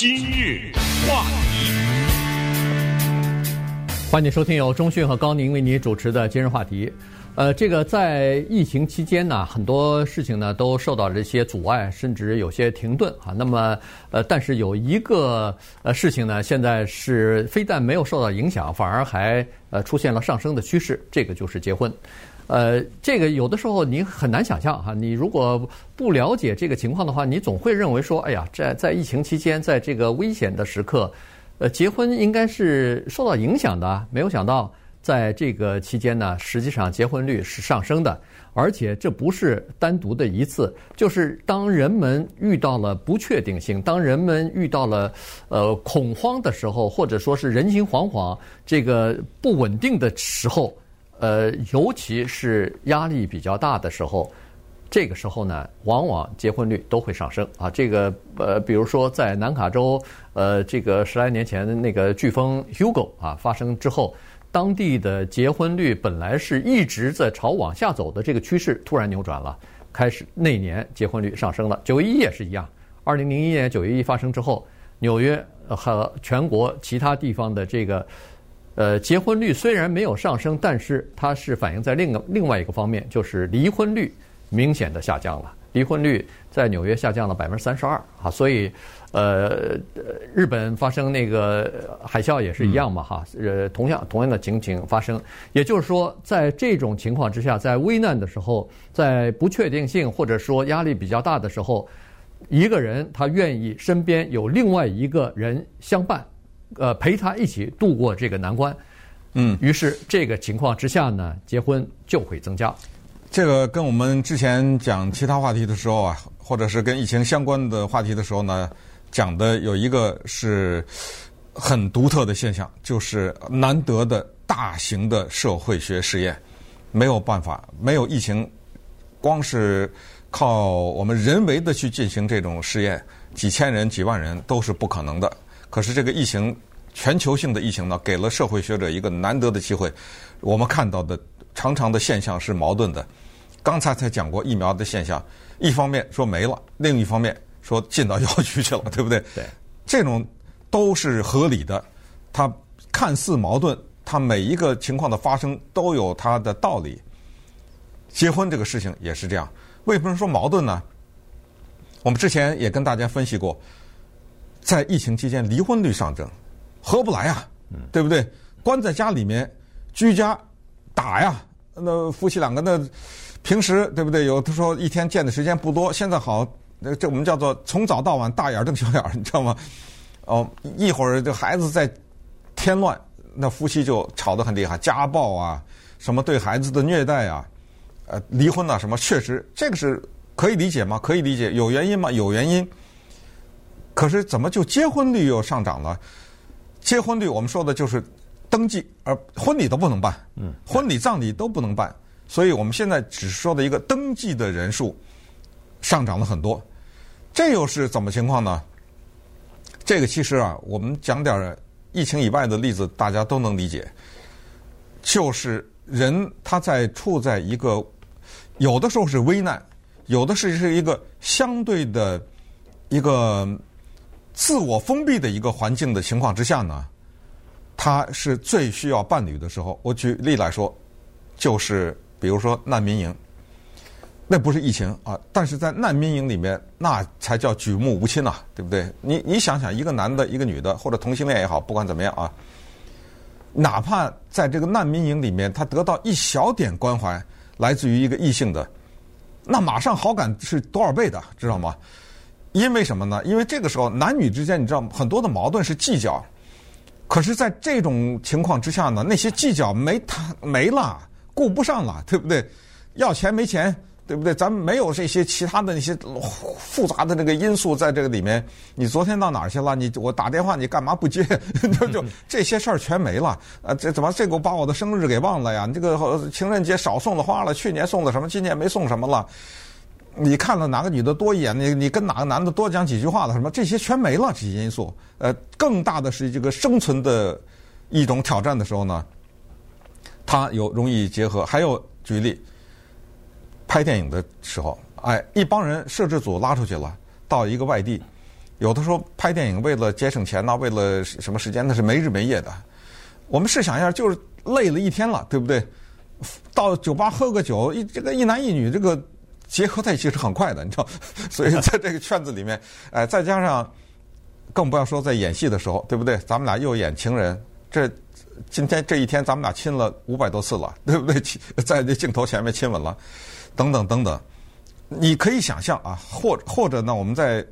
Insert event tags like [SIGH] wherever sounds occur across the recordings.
今日话题，欢迎收听由中讯和高宁为你主持的今日话题。呃，这个在疫情期间呢，很多事情呢都受到了这些阻碍，甚至有些停顿啊。那么，呃，但是有一个呃事情呢，现在是非但没有受到影响，反而还呃出现了上升的趋势，这个就是结婚。呃，这个有的时候你很难想象哈，你如果不了解这个情况的话，你总会认为说，哎呀，在在疫情期间，在这个危险的时刻，呃，结婚应该是受到影响的。没有想到，在这个期间呢，实际上结婚率是上升的，而且这不是单独的一次，就是当人们遇到了不确定性，当人们遇到了呃恐慌的时候，或者说是人心惶惶，这个不稳定的时候。呃，尤其是压力比较大的时候，这个时候呢，往往结婚率都会上升啊。这个呃，比如说在南卡州，呃，这个十来年前的那个飓风 Hugo 啊发生之后，当地的结婚率本来是一直在朝往下走的这个趋势，突然扭转了，开始那年结婚率上升了。九一一也是一样，二零零一年九一一发生之后，纽约和全国其他地方的这个。呃，结婚率虽然没有上升，但是它是反映在另个另外一个方面，就是离婚率明显的下降了。离婚率在纽约下降了百分之三十二啊，所以呃，日本发生那个海啸也是一样嘛哈，呃，同样同样的情景发生。也就是说，在这种情况之下，在危难的时候，在不确定性或者说压力比较大的时候，一个人他愿意身边有另外一个人相伴。呃，陪他一起度过这个难关，嗯，于是这个情况之下呢，结婚就会增加。这个跟我们之前讲其他话题的时候啊，或者是跟疫情相关的话题的时候呢，讲的有一个是很独特的现象，就是难得的大型的社会学实验，没有办法，没有疫情，光是靠我们人为的去进行这种实验，几千人、几万人都是不可能的。可是这个疫情，全球性的疫情呢，给了社会学者一个难得的机会。我们看到的常常的现象是矛盾的。刚才才讲过疫苗的现象，一方面说没了，另一方面说进到药局去了，对不对？对，这种都是合理的。它看似矛盾，它每一个情况的发生都有它的道理。结婚这个事情也是这样。为什么说矛盾呢？我们之前也跟大家分析过。在疫情期间，离婚率上升，合不来啊，对不对？关在家里面，居家打呀，那夫妻两个那平时对不对？有的时候一天见的时间不多，现在好，那这我们叫做从早到晚大眼瞪小眼，你知道吗？哦，一会儿这孩子在添乱，那夫妻就吵得很厉害，家暴啊，什么对孩子的虐待啊，呃，离婚啊，什么，确实这个是可以理解吗？可以理解，有原因吗？有原因。可是怎么就结婚率又上涨了？结婚率我们说的就是登记，而婚礼都不能办，嗯，婚礼葬礼都不能办，所以我们现在只说的一个登记的人数上涨了很多，这又是怎么情况呢？这个其实啊，我们讲点疫情以外的例子，大家都能理解，就是人他在处在一个有的时候是危难，有的是是一个相对的一个。自我封闭的一个环境的情况之下呢，他是最需要伴侣的时候。我举例来说，就是比如说难民营，那不是疫情啊，但是在难民营里面，那才叫举目无亲呐，对不对？你你想想，一个男的，一个女的，或者同性恋也好，不管怎么样啊，哪怕在这个难民营里面，他得到一小点关怀，来自于一个异性的，那马上好感是多少倍的，知道吗？因为什么呢？因为这个时候男女之间，你知道很多的矛盾是计较，可是，在这种情况之下呢，那些计较没谈没了，顾不上了，对不对？要钱没钱，对不对？咱们没有这些其他的那些复杂的那个因素在这个里面。你昨天到哪儿去了？你我打电话你干嘛不接？[LAUGHS] 就就这些事儿全没了。啊，这怎么这个把我的生日给忘了呀？你这个情人节少送了花了，去年送的什么，今年没送什么了？你看了哪个女的多一眼？你你跟哪个男的多讲几句话了？什么这些全没了，这些因素。呃，更大的是这个生存的一种挑战的时候呢，它有容易结合。还有举例，拍电影的时候，哎，一帮人摄制组拉出去了，到一个外地，有的时候拍电影为了节省钱呐，为了什么时间，那是没日没夜的。我们试想一下，就是累了一天了，对不对？到酒吧喝个酒，一这个一男一女这个结合在一起是很快的，你知道。[LAUGHS] 所以在这个圈子里面，哎，[LAUGHS] 再加上更不要说在演戏的时候，对不对？咱们俩又演情人，这今天这一天咱们俩亲了五百多次了，[LAUGHS] 对不对？在这镜头前面亲吻了，等等等等。你可以想象啊，或或者呢，我们在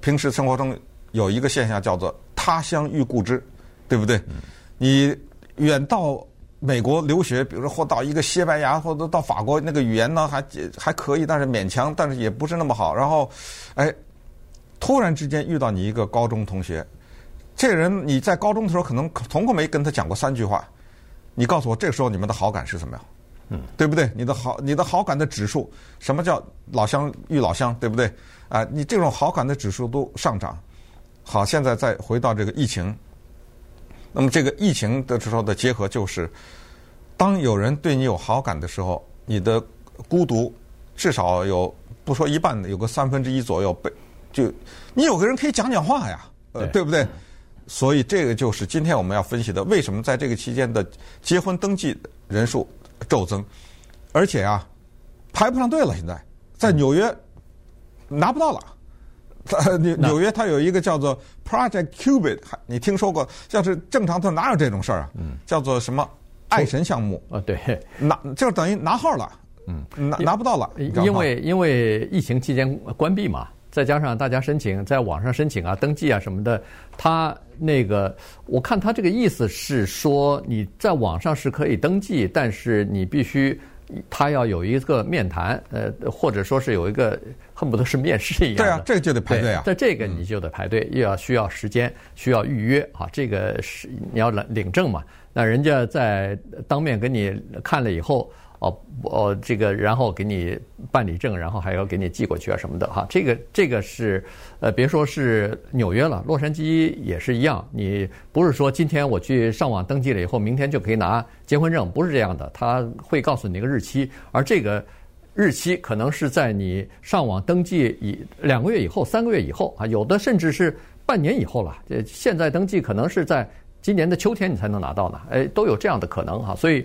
平时生活中有一个现象叫做“他乡遇故知”，对不对？你远到美国留学，比如说或到一个西班牙，或者到法国，那个语言呢还还可以，但是勉强，但是也不是那么好。然后，哎，突然之间遇到你一个高中同学，这个人你在高中的时候可能从来没跟他讲过三句话，你告诉我这个时候你们的好感是什么样？嗯，对不对？你的好，你的好感的指数，什么叫老乡遇老乡，对不对？啊、呃，你这种好感的指数都上涨。好，现在再回到这个疫情，那么这个疫情的时候的结合就是，当有人对你有好感的时候，你的孤独至少有不说一半的，有个三分之一左右被就你有个人可以讲讲话呀，呃，对，对不对？所以这个就是今天我们要分析的，为什么在这个期间的结婚登记人数。骤增，而且啊，排不上队了。现在在纽约拿不到了。[LAUGHS] 纽纽约它有一个叫做 Project Cubit，你听说过？像是正常它哪有这种事儿啊？叫做什么爱神项目啊？对，拿就等于拿号了。嗯，拿拿不到了，因为因为疫情期间关闭嘛，再加上大家申请在网上申请啊、登记啊什么的，他。那个，我看他这个意思是说，你在网上是可以登记，但是你必须他要有一个面谈，呃，或者说是有一个恨不得是面试一样的。对啊，这个就得排队啊。在这个你就得排队，又要需要时间，需要预约啊。这个是你要领领证嘛？那人家在当面给你看了以后。哦，哦，这个，然后给你办理证，然后还要给你寄过去啊什么的哈。这个，这个是，呃，别说是纽约了，洛杉矶也是一样。你不是说今天我去上网登记了以后，明天就可以拿结婚证，不是这样的。他会告诉你一个日期，而这个日期可能是在你上网登记以两个月以后、三个月以后啊，有的甚至是半年以后了。这现在登记可能是在今年的秋天你才能拿到呢，哎，都有这样的可能哈，所以。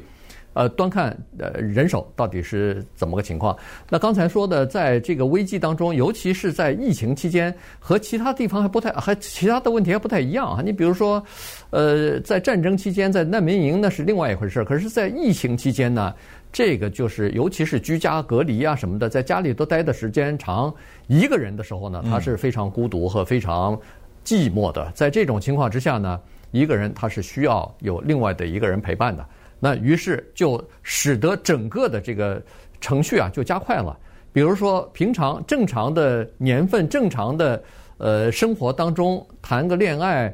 呃，端看呃人手到底是怎么个情况。那刚才说的，在这个危机当中，尤其是在疫情期间，和其他地方还不太，还其他的问题还不太一样啊。你比如说，呃，在战争期间，在难民营那是另外一回事。可是，在疫情期间呢，这个就是尤其是居家隔离啊什么的，在家里都待的时间长，一个人的时候呢，他是非常孤独和非常寂寞的。在这种情况之下呢，一个人他是需要有另外的一个人陪伴的。那于是就使得整个的这个程序啊就加快了。比如说平常正常的年份、正常的呃生活当中谈个恋爱，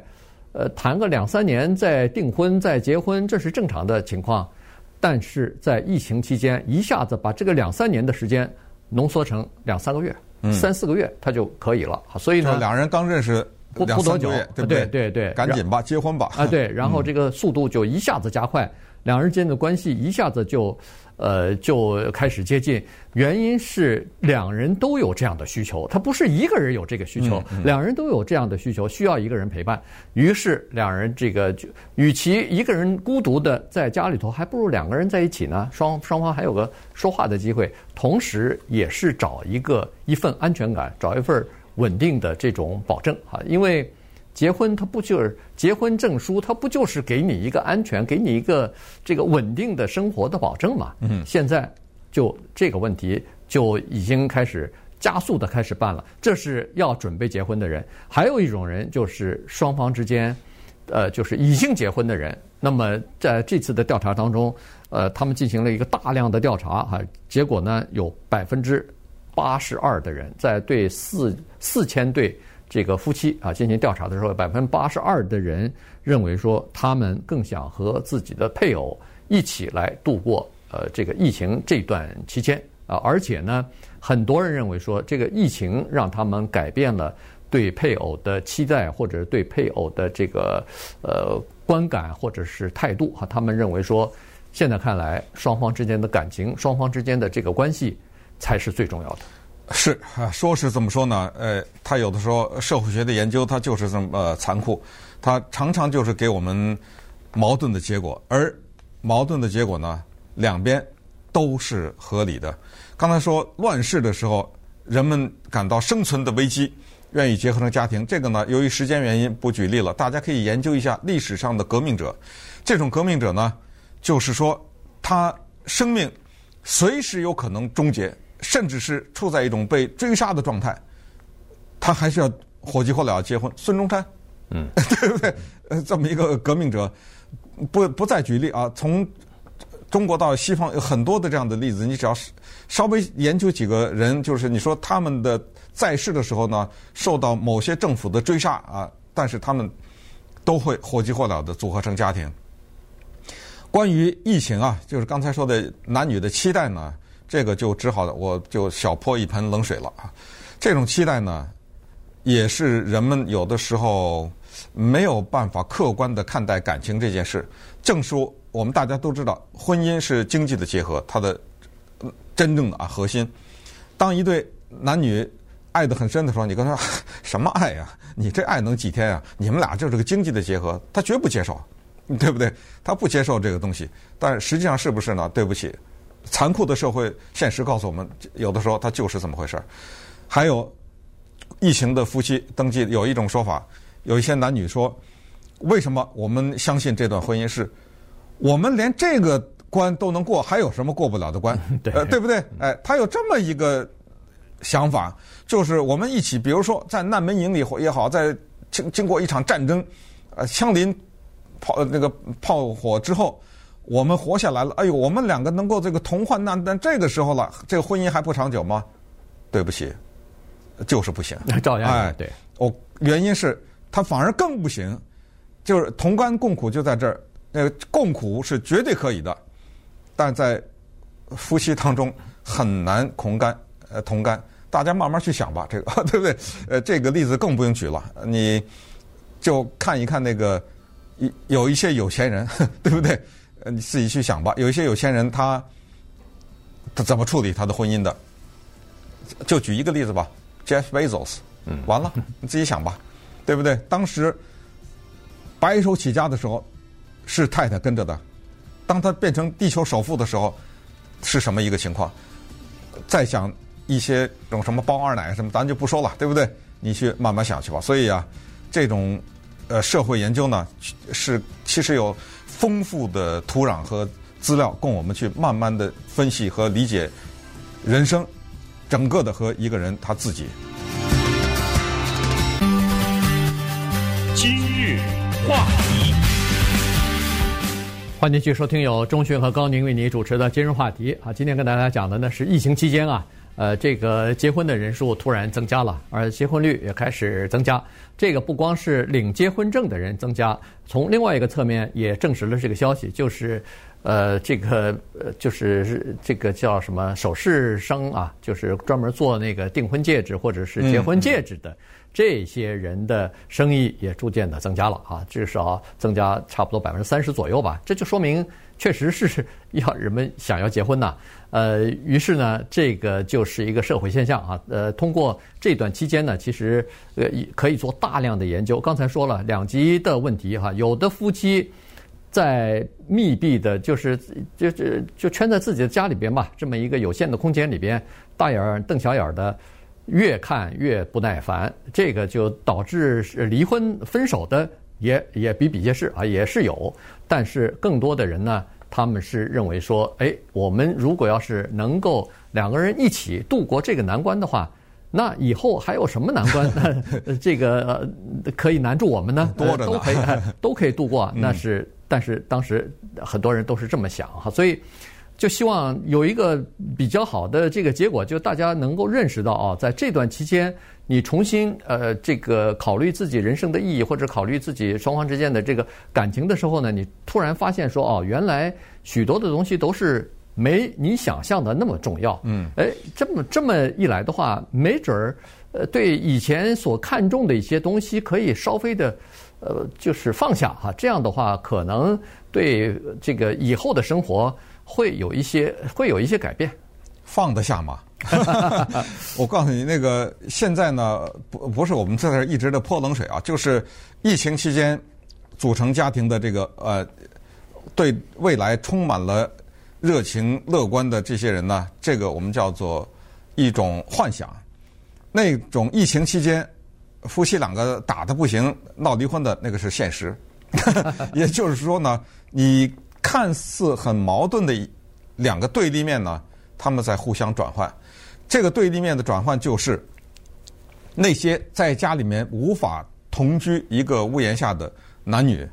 呃谈个两三年再订婚再结婚，这是正常的情况。但是在疫情期间，一下子把这个两三年的时间浓缩成两三个月、三四个月，他就可以了。所以呢，两人刚认识不不多久，对不对？对对对，赶紧吧，结婚吧。啊，对，然后这个速度就一下子加快。两人间的关系一下子就，呃，就开始接近。原因是两人都有这样的需求，他不是一个人有这个需求，两人都有这样的需求，需要一个人陪伴。于是两人这个就，与其一个人孤独的在家里头，还不如两个人在一起呢。双双方还有个说话的机会，同时也是找一个一份安全感，找一份稳定的这种保证啊，因为。结婚，它不就是结婚证书？它不就是给你一个安全，给你一个这个稳定的生活的保证嘛？嗯，现在就这个问题就已经开始加速的开始办了。这是要准备结婚的人，还有一种人就是双方之间，呃，就是已经结婚的人。那么在这次的调查当中，呃，他们进行了一个大量的调查哈，结果呢，有百分之八十二的人在对四四千对。这个夫妻啊，进行调查的时候，百分之八十二的人认为说，他们更想和自己的配偶一起来度过呃这个疫情这段期间啊，而且呢，很多人认为说，这个疫情让他们改变了对配偶的期待，或者对配偶的这个呃观感或者是态度哈，他们认为说，现在看来，双方之间的感情，双方之间的这个关系才是最重要的。是啊，说是这么说呢，呃，他有的时候社会学的研究，它就是这么残酷，它常常就是给我们矛盾的结果，而矛盾的结果呢，两边都是合理的。刚才说乱世的时候，人们感到生存的危机，愿意结合成家庭，这个呢，由于时间原因不举例了，大家可以研究一下历史上的革命者，这种革命者呢，就是说他生命随时有可能终结。甚至是处在一种被追杀的状态，他还是要火急火燎结婚。孙中山，嗯，[LAUGHS] 对不对？呃，这么一个革命者，不不再举例啊。从中国到西方有很多的这样的例子，你只要是稍微研究几个人，就是你说他们的在世的时候呢，受到某些政府的追杀啊，但是他们都会火急火燎的组合成家庭。关于疫情啊，就是刚才说的男女的期待呢。这个就只好我就小泼一盆冷水了啊！这种期待呢，也是人们有的时候没有办法客观的看待感情这件事。正说我们大家都知道，婚姻是经济的结合，它的真正的啊核心。当一对男女爱得很深的时候，你跟他什么爱呀？你这爱能几天啊？你们俩就是个经济的结合，他绝不接受，对不对？他不接受这个东西。但实际上是不是呢？对不起。残酷的社会现实告诉我们，有的时候它就是这么回事儿。还有，疫情的夫妻登记有一种说法，有一些男女说，为什么我们相信这段婚姻是，我们连这个关都能过，还有什么过不了的关？[LAUGHS] 对，呃，对不对？哎，他有这么一个想法，就是我们一起，比如说在难民营里也好，在经经过一场战争，呃，枪林炮那个炮火之后。我们活下来了，哎呦，我们两个能够这个同患难，但这个时候了，这个婚姻还不长久吗？对不起，就是不行。[LAUGHS] 照样哎，对，我，原因是他反而更不行，就是同甘共苦就在这儿，呃，共苦是绝对可以的，但在夫妻当中很难同甘，呃，同甘。大家慢慢去想吧，这个 [LAUGHS] 对不对？呃，这个例子更不用举了，你就看一看那个有有一些有钱人，[LAUGHS] 对不对？呃，你自己去想吧。有一些有钱人他，他他怎么处理他的婚姻的？就举一个例子吧，Jeff Bezos。嗯，完了，你自己想吧，对不对？当时白手起家的时候，是太太跟着的。当他变成地球首富的时候，是什么一个情况？再想一些这种什么包二奶什么，咱就不说了，对不对？你去慢慢想去吧。所以啊，这种呃社会研究呢，是其实有。丰富的土壤和资料，供我们去慢慢的分析和理解人生，整个的和一个人他自己。今日话题，欢迎继续收听由钟迅和高宁为你主持的今日话题啊，今天跟大家讲的呢是疫情期间啊。呃，这个结婚的人数突然增加了，而结婚率也开始增加。这个不光是领结婚证的人增加，从另外一个侧面也证实了这个消息，就是，呃，这个呃，就是这个叫什么首饰商啊，就是专门做那个订婚戒指或者是结婚戒指的这些人的生意也逐渐的增加了啊，至少增加差不多百分之三十左右吧。这就说明确实是 [LAUGHS] 要人们想要结婚呐。呃，于是呢，这个就是一个社会现象啊。呃，通过这段期间呢，其实呃可以做大量的研究。刚才说了两极的问题哈，有的夫妻在密闭的，就是就就就圈在自己的家里边吧，这么一个有限的空间里边，大眼瞪小眼的，越看越不耐烦，这个就导致离婚分手的也也比比皆是啊，也是有。但是更多的人呢，他们是认为说，哎，我们如果要是能够两个人一起度过这个难关的话，那以后还有什么难关？[LAUGHS] 这个呃可以难住我们呢？[LAUGHS] 多着呢，都可以都可以度过。那 [LAUGHS] 是，但是当时很多人都是这么想哈，所以就希望有一个比较好的这个结果，就大家能够认识到啊，在这段期间。你重新呃这个考虑自己人生的意义，或者考虑自己双方之间的这个感情的时候呢，你突然发现说哦，原来许多的东西都是没你想象的那么重要。嗯，哎，这么这么一来的话，没准儿呃对以前所看重的一些东西可以稍微的呃就是放下哈，这样的话可能对这个以后的生活会有一些会有一些改变。放得下吗？[LAUGHS] 我告诉你，那个现在呢，不不是我们在这一直的泼冷水啊，就是疫情期间组成家庭的这个呃，对未来充满了热情乐观的这些人呢，这个我们叫做一种幻想。那种疫情期间夫妻两个打的不行、闹离婚的那个是现实。[LAUGHS] 也就是说呢，你看似很矛盾的两个对立面呢，他们在互相转换。这个对立面的转换就是那些在家里面无法同居一个屋檐下的男女，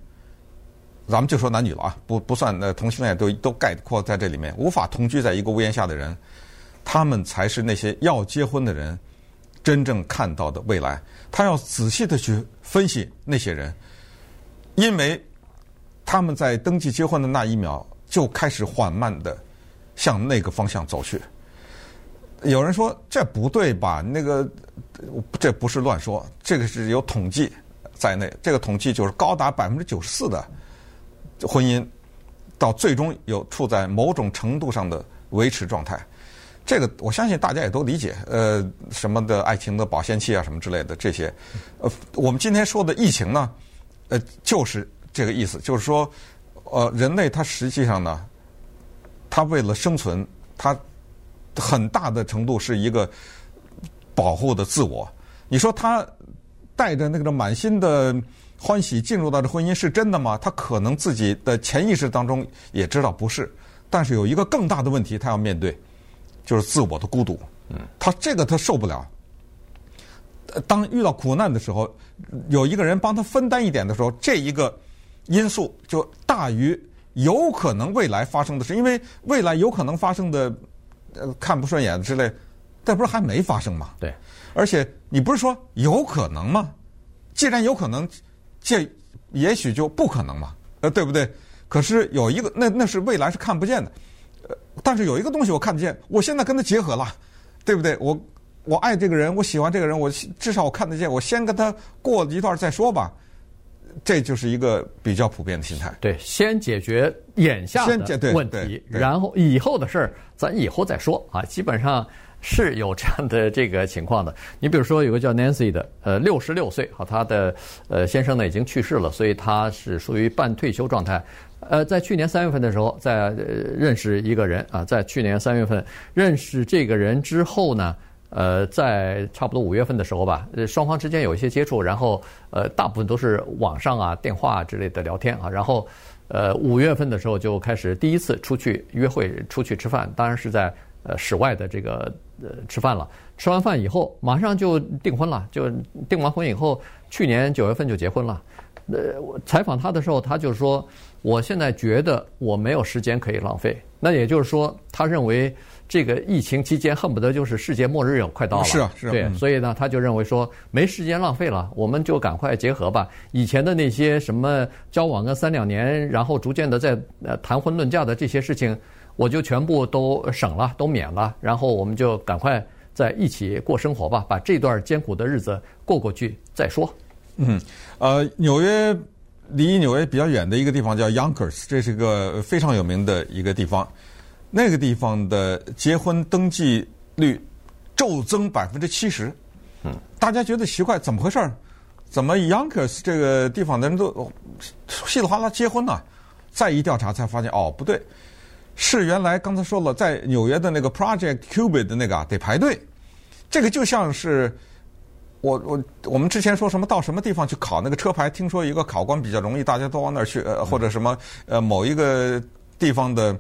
咱们就说男女了啊，不不算呃同性恋都都概括在这里面，无法同居在一个屋檐下的人，他们才是那些要结婚的人真正看到的未来。他要仔细的去分析那些人，因为他们在登记结婚的那一秒就开始缓慢的向那个方向走去。有人说这不对吧？那个这不是乱说，这个是有统计在内。这个统计就是高达百分之九十四的婚姻到最终有处在某种程度上的维持状态。这个我相信大家也都理解。呃，什么的爱情的保鲜期啊，什么之类的这些。呃，我们今天说的疫情呢，呃，就是这个意思，就是说，呃，人类它实际上呢，它为了生存，它。很大的程度是一个保护的自我。你说他带着那个满心的欢喜进入到这婚姻是真的吗？他可能自己的潜意识当中也知道不是，但是有一个更大的问题他要面对，就是自我的孤独。嗯，他这个他受不了。当遇到苦难的时候，有一个人帮他分担一点的时候，这一个因素就大于有可能未来发生的事，因为未来有可能发生的。呃，看不顺眼之类，这不是还没发生吗？对，而且你不是说有可能吗？既然有可能，这也许就不可能嘛？呃，对不对？可是有一个，那那是未来是看不见的，呃，但是有一个东西我看得见，我现在跟他结合了，对不对？我我爱这个人，我喜欢这个人，我至少我看得见，我先跟他过一段再说吧。这就是一个比较普遍的心态。对，先解决眼下的问题，然后以后的事儿咱以后再说啊。基本上是有这样的这个情况的。[LAUGHS] 你比如说，有个叫 Nancy 的，呃，六十六岁，好，她的呃先生呢已经去世了，所以她是属于半退休状态。呃，在去年三月份的时候，在认识一个人啊，在去年三月份认识这个人之后呢。呃，在差不多五月份的时候吧，呃，双方之间有一些接触，然后呃，大部分都是网上啊、电话之类的聊天啊，然后呃，五月份的时候就开始第一次出去约会、出去吃饭，当然是在呃室外的这个呃吃饭了。吃完饭以后，马上就订婚了，就订完婚以后，去年九月份就结婚了。呃，采访他的时候，他就说：“我现在觉得我没有时间可以浪费。”那也就是说，他认为。这个疫情期间恨不得就是世界末日要快到了，是啊，是啊，对，嗯、所以呢，他就认为说没时间浪费了，我们就赶快结合吧。以前的那些什么交往个三两年，然后逐渐的在呃谈婚论嫁的这些事情，我就全部都省了，都免了，然后我们就赶快在一起过生活吧，把这段艰苦的日子过过去再说。嗯，呃，纽约离纽约比较远的一个地方叫 Yonkers，这是一个非常有名的一个地方。那个地方的结婚登记率骤增百分之七十，嗯，大家觉得奇怪，怎么回事儿？怎么 Yonkers 这个地方的人都稀里哗啦结婚呢？再一调查才发现，哦，不对，是原来刚才说了，在纽约的那个 Project Cubic 的那个啊，得排队。这个就像是我我我们之前说什么到什么地方去考那个车牌，听说一个考官比较容易，大家都往那儿去，呃，或者什么呃某一个地方的。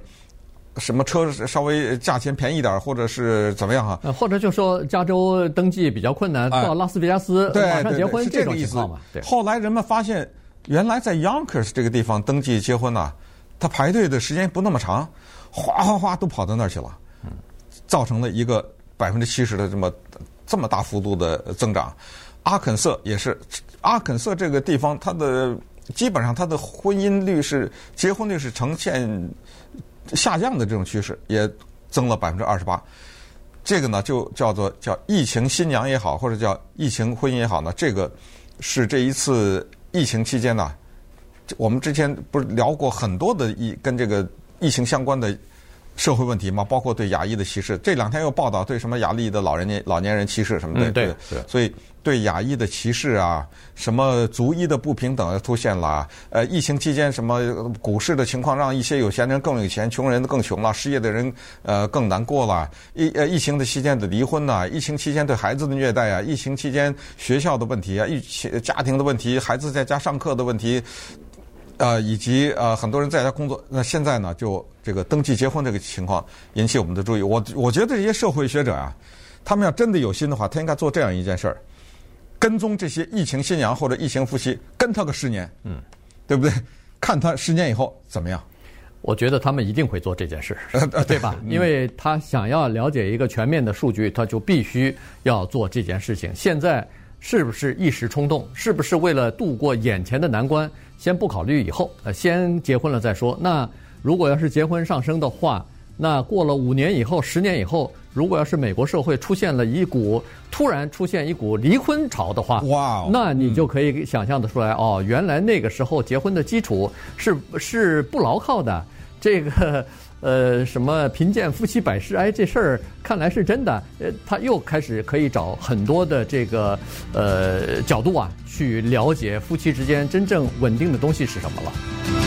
什么车稍微价钱便宜点，或者是怎么样哈？或者就说加州登记比较困难，到拉斯维加斯马上结婚，是这种意思嘛？对。后来人们发现，原来在 Yonkers 这个地方登记结婚呢，他排队的时间不那么长，哗哗哗都跑到那儿去了，造成了一个百分之七十的这么这么大幅度的增长。阿肯色也是，阿肯色这个地方，它的基本上它的婚姻率是结婚率是呈现。下降的这种趋势也增了百分之二十八，这个呢就叫做叫疫情新娘也好，或者叫疫情婚姻也好呢，这个是这一次疫情期间呢，我们之前不是聊过很多的疫跟这个疫情相关的社会问题嘛，包括对亚裔的歧视。这两天又报道对什么亚裔的老人年老年人歧视什么的，嗯、对，对，所以对亚裔的歧视啊，什么族裔的不平等出现了。呃，疫情期间什么股市的情况让一些有钱人更有钱，穷人更穷了，失业的人呃更难过了。疫呃疫情的期间的离婚呐、疫情期间对孩子的虐待啊，疫情期间学校的问题啊，疫情家庭的问题，孩子在家上课的问题。呃，以及呃，很多人在家工作。那现在呢，就这个登记结婚这个情况引起我们的注意。我我觉得这些社会学者啊，他们要真的有心的话，他应该做这样一件事儿：跟踪这些疫情新娘或者疫情夫妻，跟他个十年，嗯，对不对？[LAUGHS] 看他十年以后怎么样？我觉得他们一定会做这件事，对吧？因为他想要了解一个全面的数据，他就必须要做这件事情。现在是不是一时冲动？是不是为了度过眼前的难关？先不考虑以后，呃，先结婚了再说。那如果要是结婚上升的话，那过了五年以后、十年以后，如果要是美国社会出现了一股突然出现一股离婚潮的话，哇，那你就可以想象得出来，哦，原来那个时候结婚的基础是是不牢靠的。这个呃，什么贫贱夫妻百事哀这事儿看来是真的。呃，他又开始可以找很多的这个呃角度啊。去了解夫妻之间真正稳定的东西是什么了。